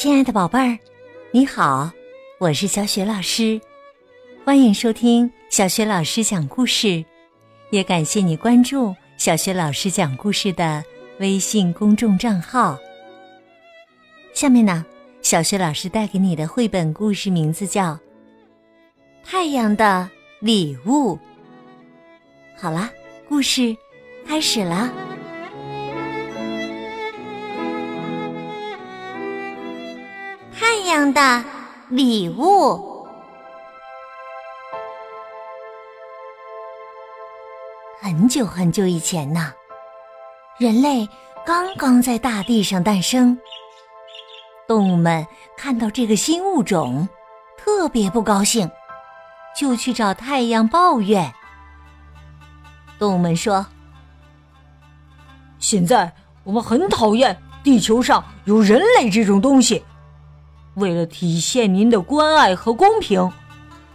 亲爱的宝贝儿，你好，我是小雪老师，欢迎收听小雪老师讲故事，也感谢你关注小雪老师讲故事的微信公众账号。下面呢，小雪老师带给你的绘本故事名字叫《太阳的礼物》。好啦，故事开始啦。太阳的礼物。很久很久以前呢，人类刚刚在大地上诞生。动物们看到这个新物种，特别不高兴，就去找太阳抱怨。动物们说：“现在我们很讨厌地球上有人类这种东西。”为了体现您的关爱和公平，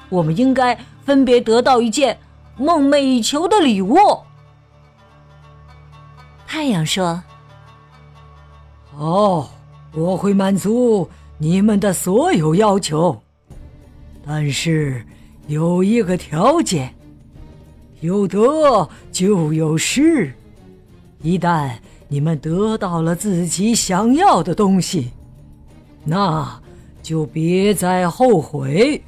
我们应该分别得到一件梦寐以求的礼物。太阳说：“好，我会满足你们的所有要求，但是有一个条件：有得就有失。一旦你们得到了自己想要的东西，那……”就别再后悔。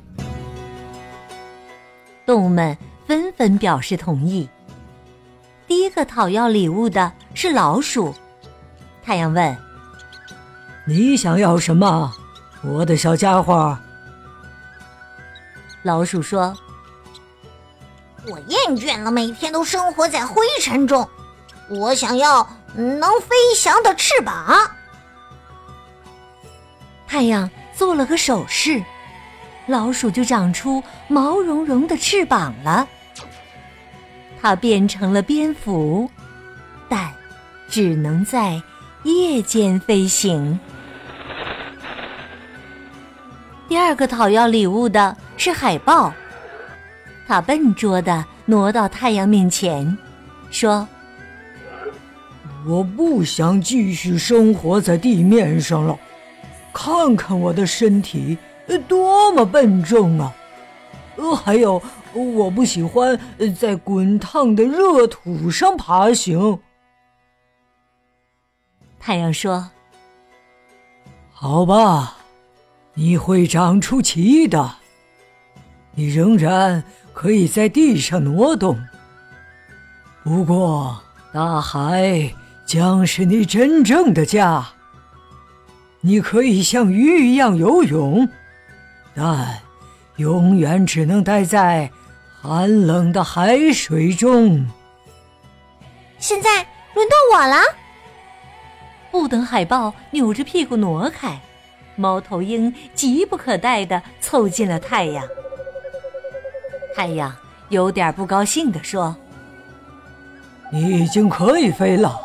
动物们纷纷表示同意。第一个讨要礼物的是老鼠。太阳问：“你想要什么，我的小家伙？”老鼠说：“我厌倦了每天都生活在灰尘中，我想要能飞翔的翅膀。”太阳。做了个手势，老鼠就长出毛茸茸的翅膀了。它变成了蝙蝠，但只能在夜间飞行。第二个讨要礼物的是海豹，它笨拙的挪到太阳面前，说：“我不想继续生活在地面上了。”看看我的身体，多么笨重啊！呃，还有，我不喜欢在滚烫的热土上爬行。太阳说：“好吧，你会长出鳍的，你仍然可以在地上挪动。不过，大海将是你真正的家。”你可以像鱼一样游泳，但永远只能待在寒冷的海水中。现在轮到我了。不等海豹扭着屁股挪开，猫头鹰急不可待的凑近了太阳。太阳有点不高兴的说：“你已经可以飞了，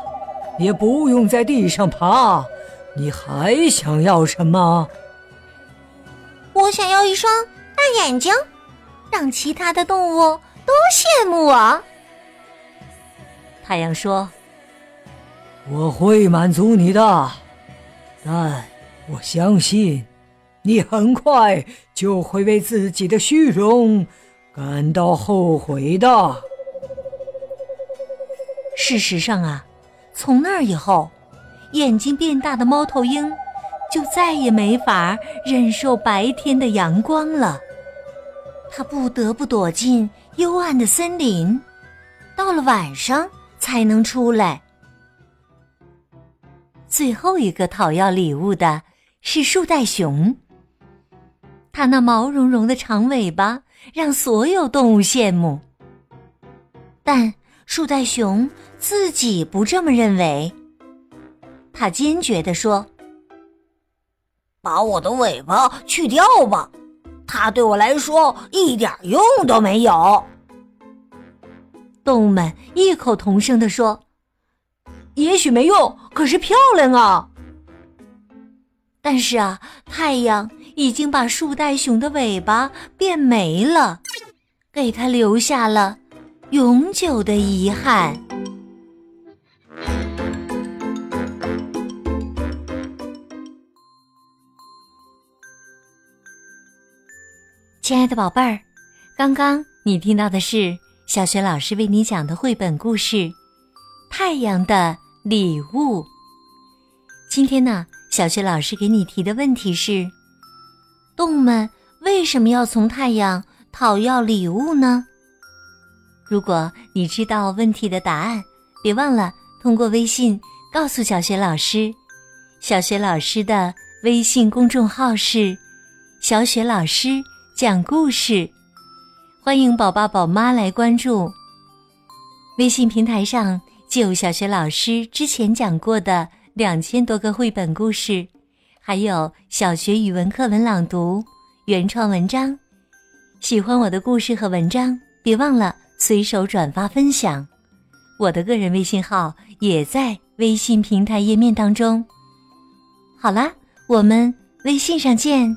也不用在地上爬。”你还想要什么？我想要一双大眼睛，让其他的动物都羡慕我。太阳说：“我会满足你的，但我相信你很快就会为自己的虚荣感到后悔的。”事实上啊，从那以后。眼睛变大的猫头鹰，就再也没法忍受白天的阳光了。它不得不躲进幽暗的森林，到了晚上才能出来。最后一个讨要礼物的是树袋熊。它那毛茸茸的长尾巴让所有动物羡慕，但树袋熊自己不这么认为。他坚决地说：“把我的尾巴去掉吧，它对我来说一点用都没有。”动物们异口同声地说：“也许没用，可是漂亮啊！”但是啊，太阳已经把树袋熊的尾巴变没了，给他留下了永久的遗憾。亲爱的宝贝儿，刚刚你听到的是小雪老师为你讲的绘本故事《太阳的礼物》。今天呢，小雪老师给你提的问题是：动物们为什么要从太阳讨要礼物呢？如果你知道问题的答案，别忘了通过微信告诉小雪老师。小雪老师的微信公众号是“小雪老师讲故事”，欢迎宝爸宝妈来关注。微信平台上既有小学老师之前讲过的两千多个绘本故事，还有小学语文课文朗读、原创文章。喜欢我的故事和文章，别忘了随手转发分享。我的个人微信号也在微信平台页面当中。好啦，我们微信上见。